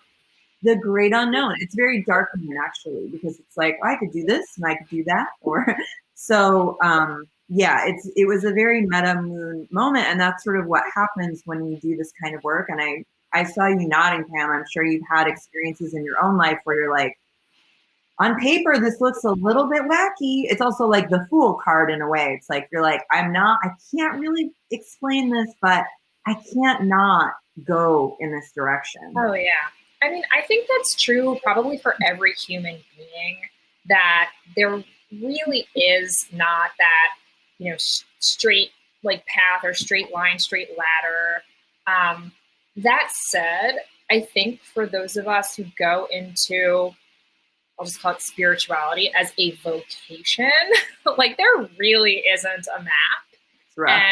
the great unknown. It's very darkening actually, because it's like, oh, I could do this and I could do that. Or so um yeah, it's it was a very meta moon moment. And that's sort of what happens when you do this kind of work. And I I saw you nodding, Pam. I'm sure you've had experiences in your own life where you're like, on paper this looks a little bit wacky. It's also like the fool card in a way. It's like you're like i'm not i can't really explain this but i can't not go in this direction. Oh yeah. I mean i think that's true probably for every human being that there really is not that you know straight like path or straight line straight ladder. Um, that said i think for those of us who go into I'll just call it spirituality as a vocation. like there really isn't a map.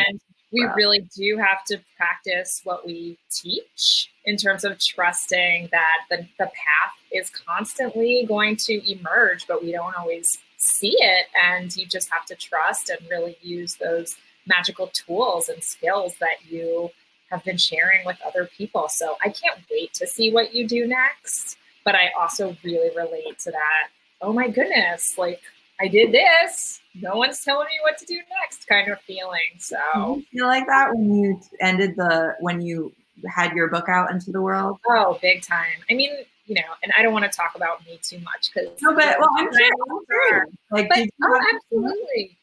And we really do have to practice what we teach in terms of trusting that the, the path is constantly going to emerge, but we don't always see it. And you just have to trust and really use those magical tools and skills that you have been sharing with other people. So I can't wait to see what you do next but I also really relate to that. Oh my goodness, like I did this. No one's telling me what to do next kind of feeling. So you feel like that when you ended the when you had your book out into the world? Oh, big time. I mean, you know, and I don't want to talk about me too much because no, but well, I'm sure, I'm sure. Like, but, oh, absolutely.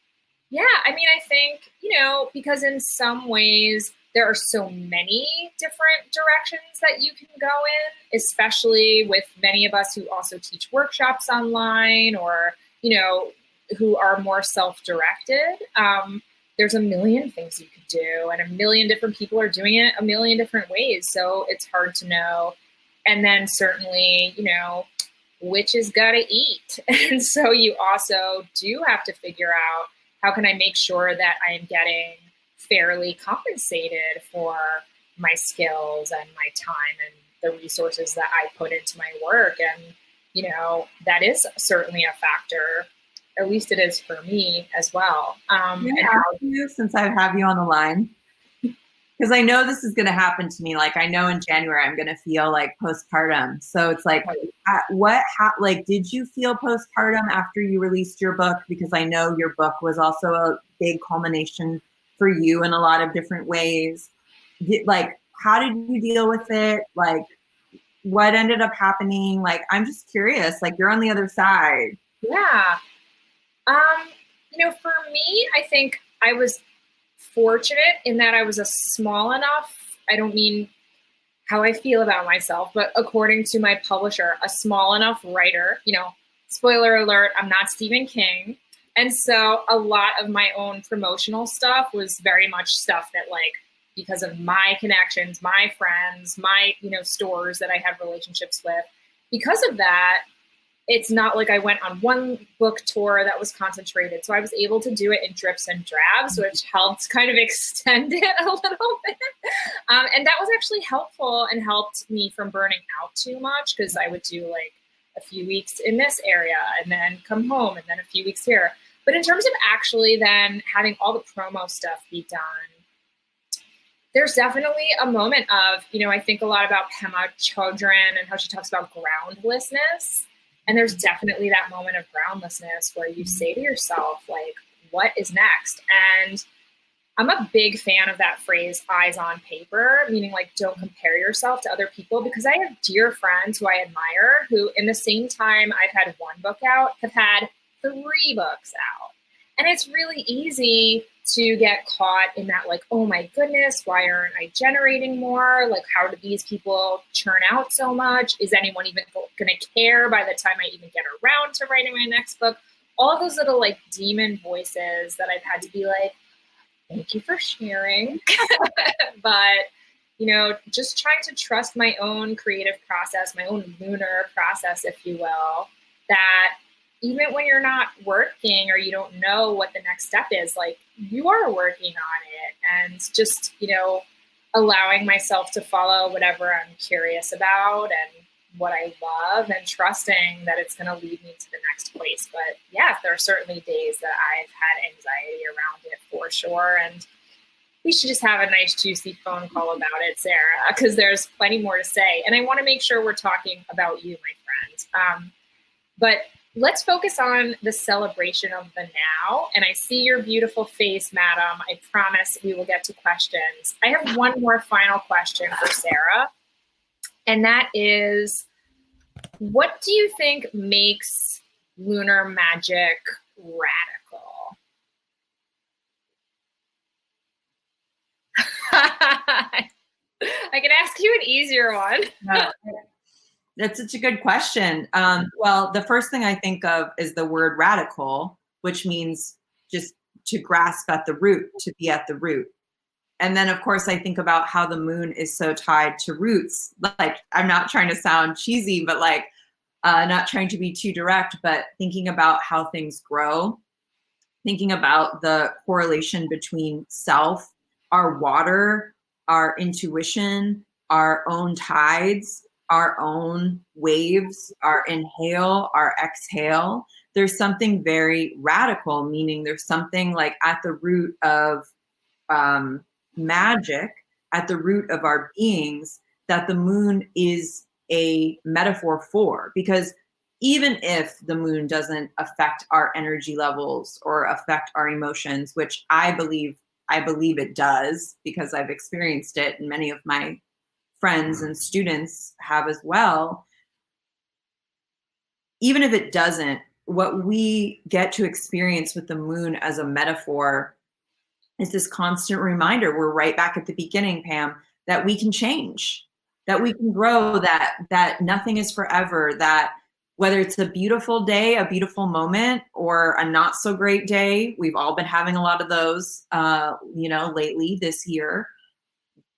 Yeah, I mean, I think you know because in some ways there are so many different directions that you can go in, especially with many of us who also teach workshops online or, you know, who are more self directed. Um, there's a million things you could do, and a million different people are doing it a million different ways. So it's hard to know. And then certainly, you know, which is gotta eat. And so you also do have to figure out how can I make sure that I am getting fairly compensated for my skills and my time and the resources that I put into my work. And, you know, that is certainly a factor. At least it is for me as well. Um, how- you since I have you on the line, because I know this is going to happen to me. Like I know in January I'm going to feel like postpartum. So it's like, what? How, like, did you feel postpartum after you released your book? Because I know your book was also a big culmination for you in a lot of different ways. Like, how did you deal with it? Like, what ended up happening? Like, I'm just curious. Like, you're on the other side. Yeah. Um, you know, for me, I think I was fortunate in that I was a small enough, I don't mean how I feel about myself, but according to my publisher, a small enough writer, you know, spoiler alert, I'm not Stephen King. And so a lot of my own promotional stuff was very much stuff that like because of my connections, my friends, my, you know, stores that I had relationships with. Because of that, it's not like I went on one book tour that was concentrated. So I was able to do it in drips and drabs, which helped kind of extend it a little bit. Um, and that was actually helpful and helped me from burning out too much because I would do like a few weeks in this area and then come home and then a few weeks here. But in terms of actually then having all the promo stuff be done, there's definitely a moment of, you know, I think a lot about Pema Chodron and how she talks about groundlessness and there's definitely that moment of groundlessness where you say to yourself, like, what is next? And I'm a big fan of that phrase, eyes on paper, meaning like don't compare yourself to other people because I have dear friends who I admire who, in the same time I've had one book out, have had three books out. And it's really easy to get caught in that, like, oh my goodness, why aren't I generating more? Like, how do these people churn out so much? Is anyone even going to care by the time I even get around to writing my next book? All those little like demon voices that I've had to be like, thank you for sharing. but, you know, just trying to trust my own creative process, my own lunar process, if you will, that even when you're not working or you don't know what the next step is, like you are working on it and just, you know, allowing myself to follow whatever I'm curious about and what I love and trusting that it's going to lead me to the next place. But yeah, there are certainly days that I've had anxiety around it for sure. And we should just have a nice, juicy phone call about it, Sarah, because there's plenty more to say. And I want to make sure we're talking about you, my friend. Um, but let's focus on the celebration of the now. And I see your beautiful face, madam. I promise we will get to questions. I have one more final question for Sarah, and that is what do you think makes lunar magic radical? I can ask you an easier one. That's such a good question. Um, well, the first thing I think of is the word radical, which means just to grasp at the root, to be at the root. And then, of course, I think about how the moon is so tied to roots. Like, I'm not trying to sound cheesy, but like, uh, not trying to be too direct, but thinking about how things grow, thinking about the correlation between self, our water, our intuition, our own tides, our own waves, our inhale, our exhale. There's something very radical, meaning there's something like at the root of um, magic, at the root of our beings, that the moon is a metaphor for. Because even if the moon doesn't affect our energy levels or affect our emotions, which I believe I believe it does because I've experienced it in many of my friends and students have as well even if it doesn't what we get to experience with the moon as a metaphor is this constant reminder. We're right back at the beginning pam that we can change that we can grow that that nothing is forever that whether it's a beautiful day a beautiful moment or a not so great day we've all been having a lot of those uh, you know lately this year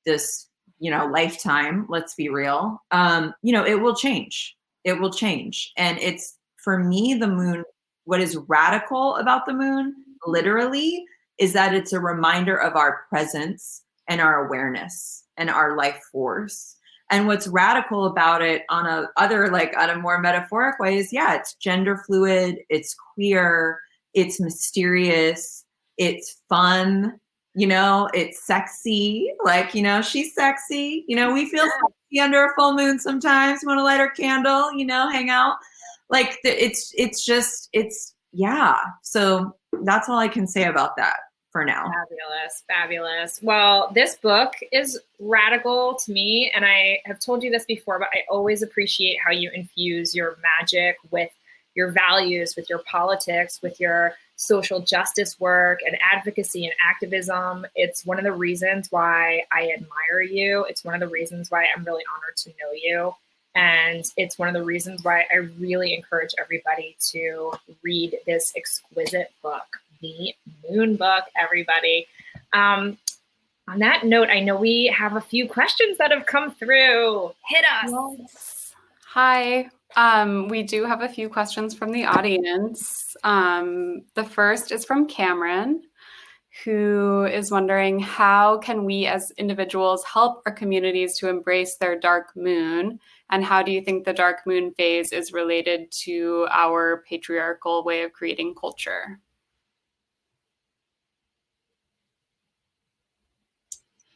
this you know lifetime let's be real um you know it will change. It will change. And it's for me the moon what is radical about the moon literally is that it's a reminder of our presence and our awareness and our life force. And what's radical about it on a other like on a more metaphoric way is yeah it's gender fluid it's queer it's mysterious it's fun you know, it's sexy. Like, you know, she's sexy. You know, we feel sexy under a full moon sometimes. We want to light our candle, you know, hang out. Like it's it's just it's yeah. So that's all I can say about that for now. Fabulous, fabulous. Well, this book is radical to me, and I have told you this before, but I always appreciate how you infuse your magic with your values, with your politics, with your social justice work and advocacy and activism. It's one of the reasons why I admire you. It's one of the reasons why I'm really honored to know you. And it's one of the reasons why I really encourage everybody to read this exquisite book, The Moon Book, everybody. Um, on that note, I know we have a few questions that have come through. Hit us. Yes. Hi. Um, we do have a few questions from the audience. Um, the first is from Cameron, who is wondering how can we as individuals help our communities to embrace their dark moon? And how do you think the dark moon phase is related to our patriarchal way of creating culture?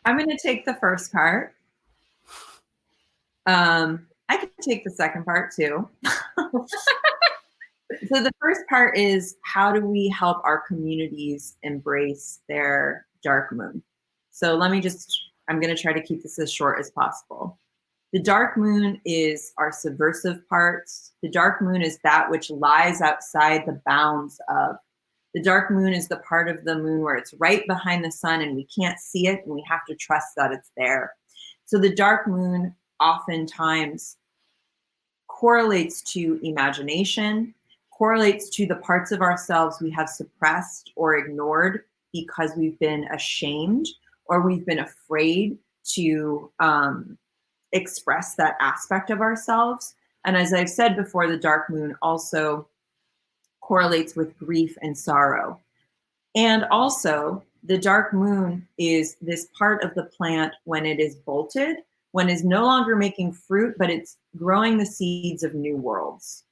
I'm going to take the first part. Um, I can take the second part too. so the first part is how do we help our communities embrace their dark moon? So let me just I'm going to try to keep this as short as possible. The dark moon is our subversive parts. The dark moon is that which lies outside the bounds of. The dark moon is the part of the moon where it's right behind the sun and we can't see it and we have to trust that it's there. So the dark moon oftentimes correlates to imagination, correlates to the parts of ourselves we have suppressed or ignored because we've been ashamed or we've been afraid to um, express that aspect of ourselves. And as I've said before, the dark moon also correlates with grief and sorrow. And also, the dark moon is this part of the plant when it is bolted when it's no longer making fruit, but it's growing the seeds of new worlds.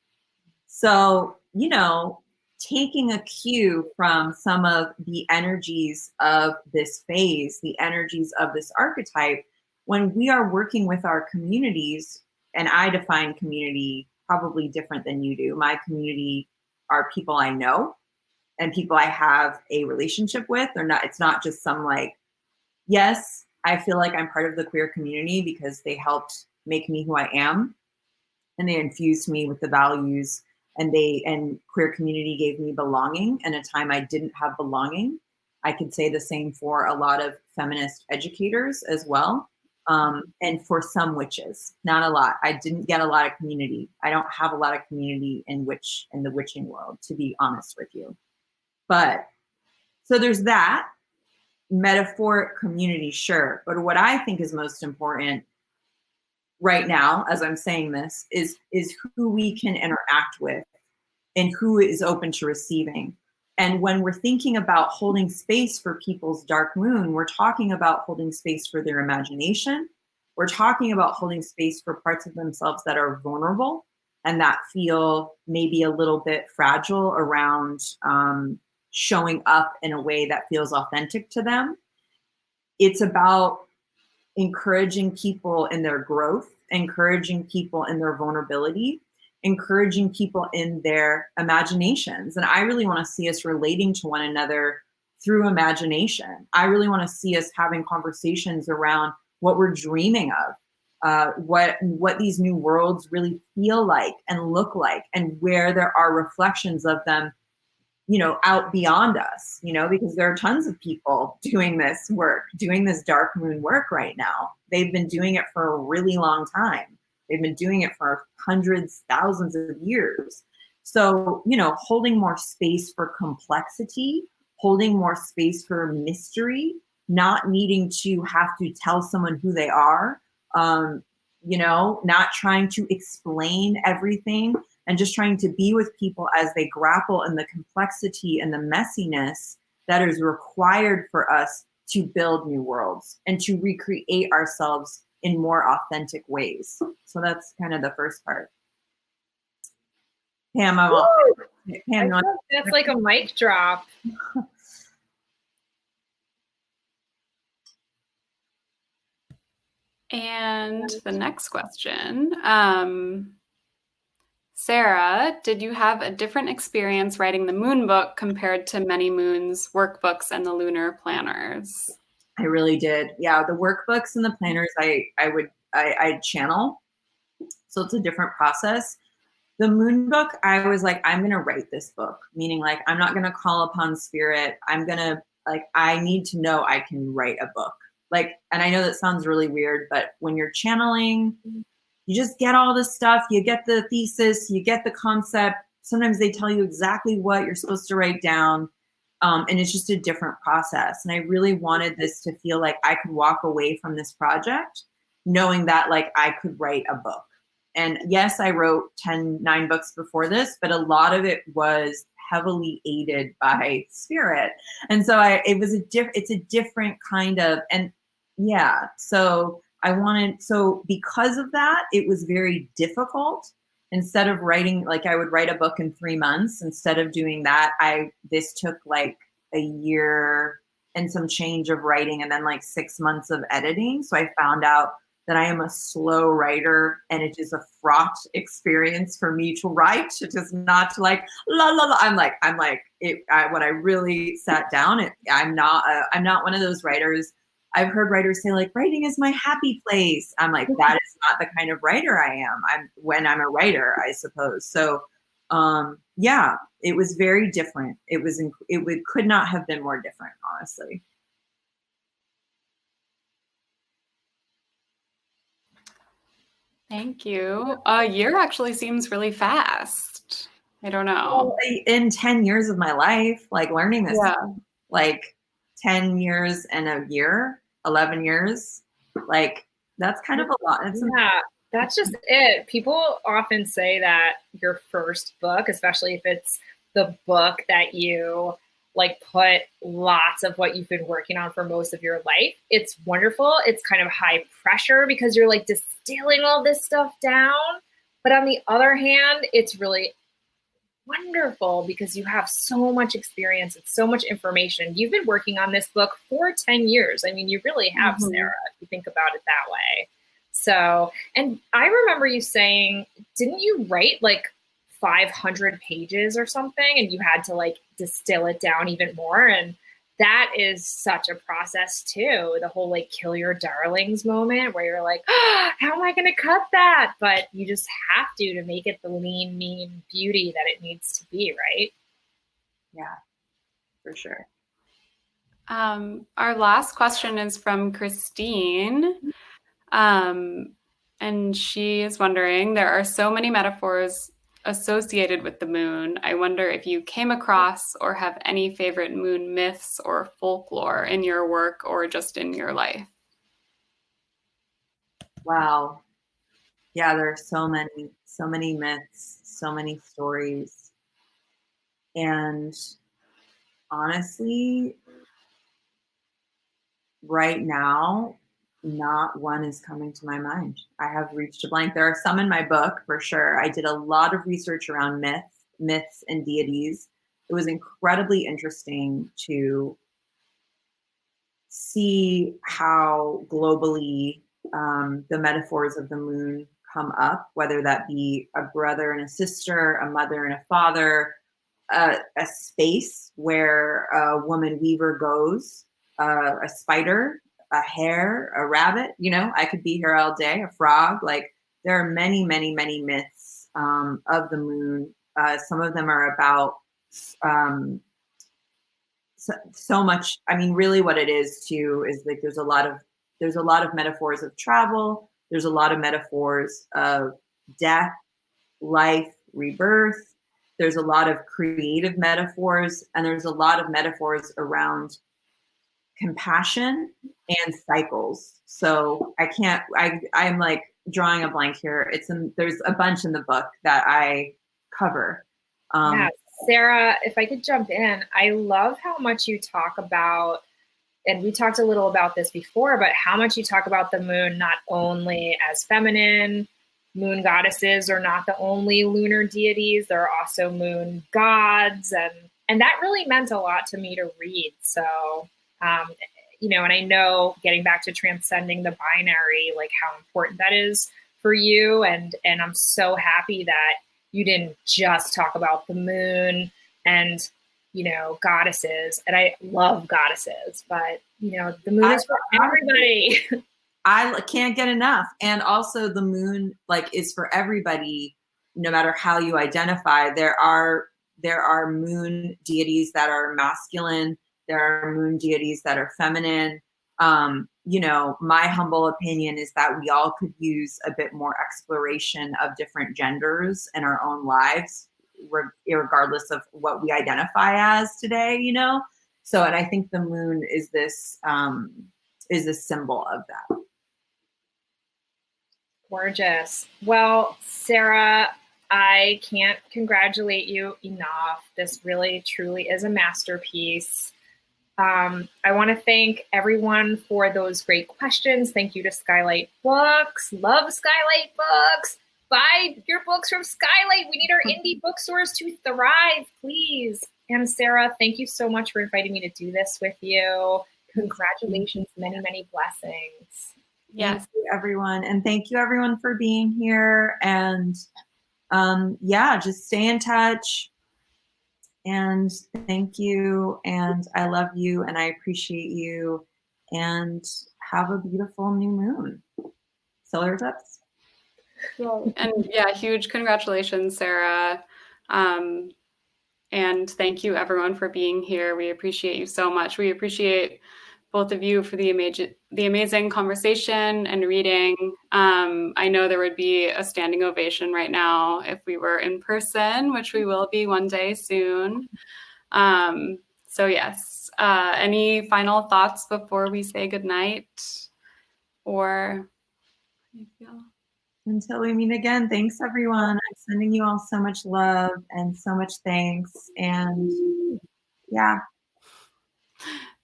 So, you know, taking a cue from some of the energies of this phase, the energies of this archetype, when we are working with our communities, and I define community probably different than you do. My community are people I know and people I have a relationship with. They're not, it's not just some like, yes, I feel like I'm part of the queer community because they helped make me who I am and they infused me with the values and they and queer community gave me belonging in a time I didn't have belonging. I could say the same for a lot of feminist educators as well. Um, and for some witches, not a lot. I didn't get a lot of community. I don't have a lot of community in witch in the witching world, to be honest with you. But so there's that metaphoric community, sure. But what I think is most important right now, as I'm saying this, is is who we can interact with and who is open to receiving. And when we're thinking about holding space for people's dark moon, we're talking about holding space for their imagination. We're talking about holding space for parts of themselves that are vulnerable and that feel maybe a little bit fragile around um, showing up in a way that feels authentic to them. It's about encouraging people in their growth, encouraging people in their vulnerability, encouraging people in their imaginations. And I really want to see us relating to one another through imagination. I really want to see us having conversations around what we're dreaming of, uh, what what these new worlds really feel like and look like, and where there are reflections of them you know out beyond us you know because there are tons of people doing this work doing this dark moon work right now. They've been doing it for a really long time. They've been doing it for hundreds thousands of years. So you know holding more space for complexity holding more space for mystery not needing to have to tell someone who they are um, you know not trying to explain everything and just trying to be with people as they grapple in the complexity and the messiness that is required for us to build new worlds and to recreate ourselves in more authentic ways. So that's kind of the first part. Pam, I will. Pam, I that's like a mic drop. and the next question. Um, Sarah, did you have a different experience writing the moon book compared to many moons workbooks and the lunar planners? I really did. Yeah, the workbooks and the planners I I would I I channel. So it's a different process. The moon book, I was like, I'm gonna write this book, meaning like I'm not gonna call upon spirit. I'm gonna like I need to know I can write a book. Like, and I know that sounds really weird, but when you're channeling, you just get all this stuff, you get the thesis, you get the concept. Sometimes they tell you exactly what you're supposed to write down. Um, and it's just a different process. And I really wanted this to feel like I could walk away from this project knowing that like I could write a book. And yes, I wrote 10, nine books before this, but a lot of it was heavily aided by spirit. And so I, it was a diff, it's a different kind of, and yeah, so I wanted, so because of that, it was very difficult. Instead of writing, like I would write a book in three months, instead of doing that, I, this took like a year and some change of writing and then like six months of editing. So I found out that I am a slow writer and it is a fraught experience for me to write. It is not like la la la. I'm like I'm like it. I, when I really sat down, it, I'm not i I'm not one of those writers. I've heard writers say like writing is my happy place. I'm like that is not the kind of writer I am. I'm when I'm a writer, I suppose. So um yeah, it was very different. It was it would could not have been more different, honestly. Thank you. A year actually seems really fast. I don't know. In 10 years of my life, like learning this, yeah. like 10 years and a year, 11 years, like that's kind of a lot. It's yeah, that's just it. People often say that your first book, especially if it's the book that you like put lots of what you've been working on for most of your life. It's wonderful. It's kind of high pressure because you're like distilling all this stuff down. But on the other hand, it's really wonderful because you have so much experience and so much information. You've been working on this book for 10 years. I mean, you really have, mm-hmm. Sarah, if you think about it that way. So, and I remember you saying, didn't you write like 500 pages or something and you had to like distill it down even more and that is such a process too the whole like kill your darlings moment where you're like oh, how am i going to cut that? But you just have to to make it the lean mean beauty that it needs to be right? Yeah for sure. Um, our last question is from christine. Um, and she is wondering there are so many metaphors associated with the moon. I wonder if you came across or have any favorite moon myths or folklore in your work or just in your life. Wow. Yeah, there are so many, so many myths, so many stories. And honestly, right now, not one is coming to my mind. I have reached a blank. There are some in my book for sure. I did a lot of research around myth, myths and deities. It was incredibly interesting to see how globally um, the metaphors of the moon come up, whether that be a brother and a sister, a mother and a father, uh, a space where a woman weaver goes, uh, a spider a hare, a rabbit. You know, I could be here all day. A frog. Like there are many, many, many myths um, of the moon. Uh, some of them are about um, so, so much. I mean, really, what it is too is like there's a lot of there's a lot of metaphors of travel. There's a lot of metaphors of death, life, rebirth. There's a lot of creative metaphors, and there's a lot of metaphors around compassion and cycles. So I can't, I, I'm like drawing a blank here. It's in, there's a bunch in the book that I cover. Um, yeah. Sarah, if I could jump in, I love how much you talk about, and we talked a little about this before, but how much you talk about the moon not only as feminine, moon goddesses are not the only lunar deities, there are also moon gods and and that really meant a lot to me to read. So um, you know, and I know getting back to transcending the binary, like how important that is for you. And and I'm so happy that you didn't just talk about the moon and you know goddesses. And I love goddesses, but you know the moon is for everybody. I can't get enough. And also the moon like is for everybody no matter how you identify. There are there are moon deities that are masculine there are moon deities that are feminine. Um, you know, my humble opinion is that we all could use a bit more exploration of different genders in our own lives. regardless of what we identify as today, you know? So, and I think the moon is this, um, is a symbol of that. Gorgeous. Well, Sarah, I can't congratulate you enough. This really, truly is a masterpiece. Um, I want to thank everyone for those great questions. Thank you to Skylight Books. Love Skylight Books. Buy your books from Skylight. We need our indie bookstores to thrive, please. And Sarah, thank you so much for inviting me to do this with you. Congratulations, many, many blessings. Yes, everyone. And thank you, everyone, for being here. And um, yeah, just stay in touch. And thank you. And I love you and I appreciate you. And have a beautiful new moon. Solar eclipse. And yeah, huge congratulations, Sarah. Um, and thank you, everyone, for being here. We appreciate you so much. We appreciate both of you for the amazing, the amazing conversation and reading. Um, I know there would be a standing ovation right now if we were in person, which we will be one day soon. Um, so, yes, uh, any final thoughts before we say goodnight? Or until we meet again, thanks everyone. I'm sending you all so much love and so much thanks. And yeah.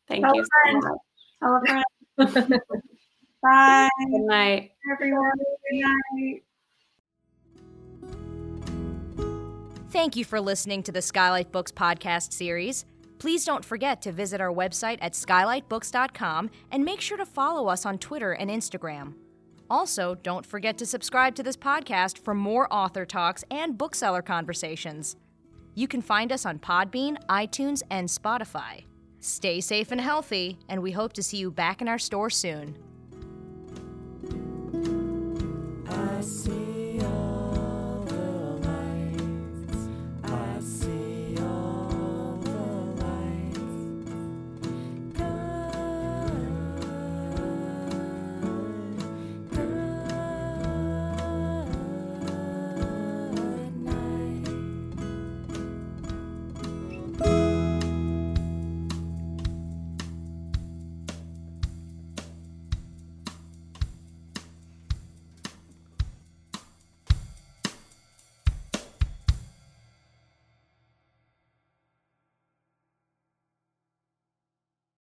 Thank Tell you so much. Tell a friend. Bye. Good night. Everyone. Good night. Thank you for listening to the Skylight Books podcast series. Please don't forget to visit our website at skylightbooks.com and make sure to follow us on Twitter and Instagram. Also, don't forget to subscribe to this podcast for more author talks and bookseller conversations. You can find us on Podbean, iTunes, and Spotify. Stay safe and healthy, and we hope to see you back in our store soon.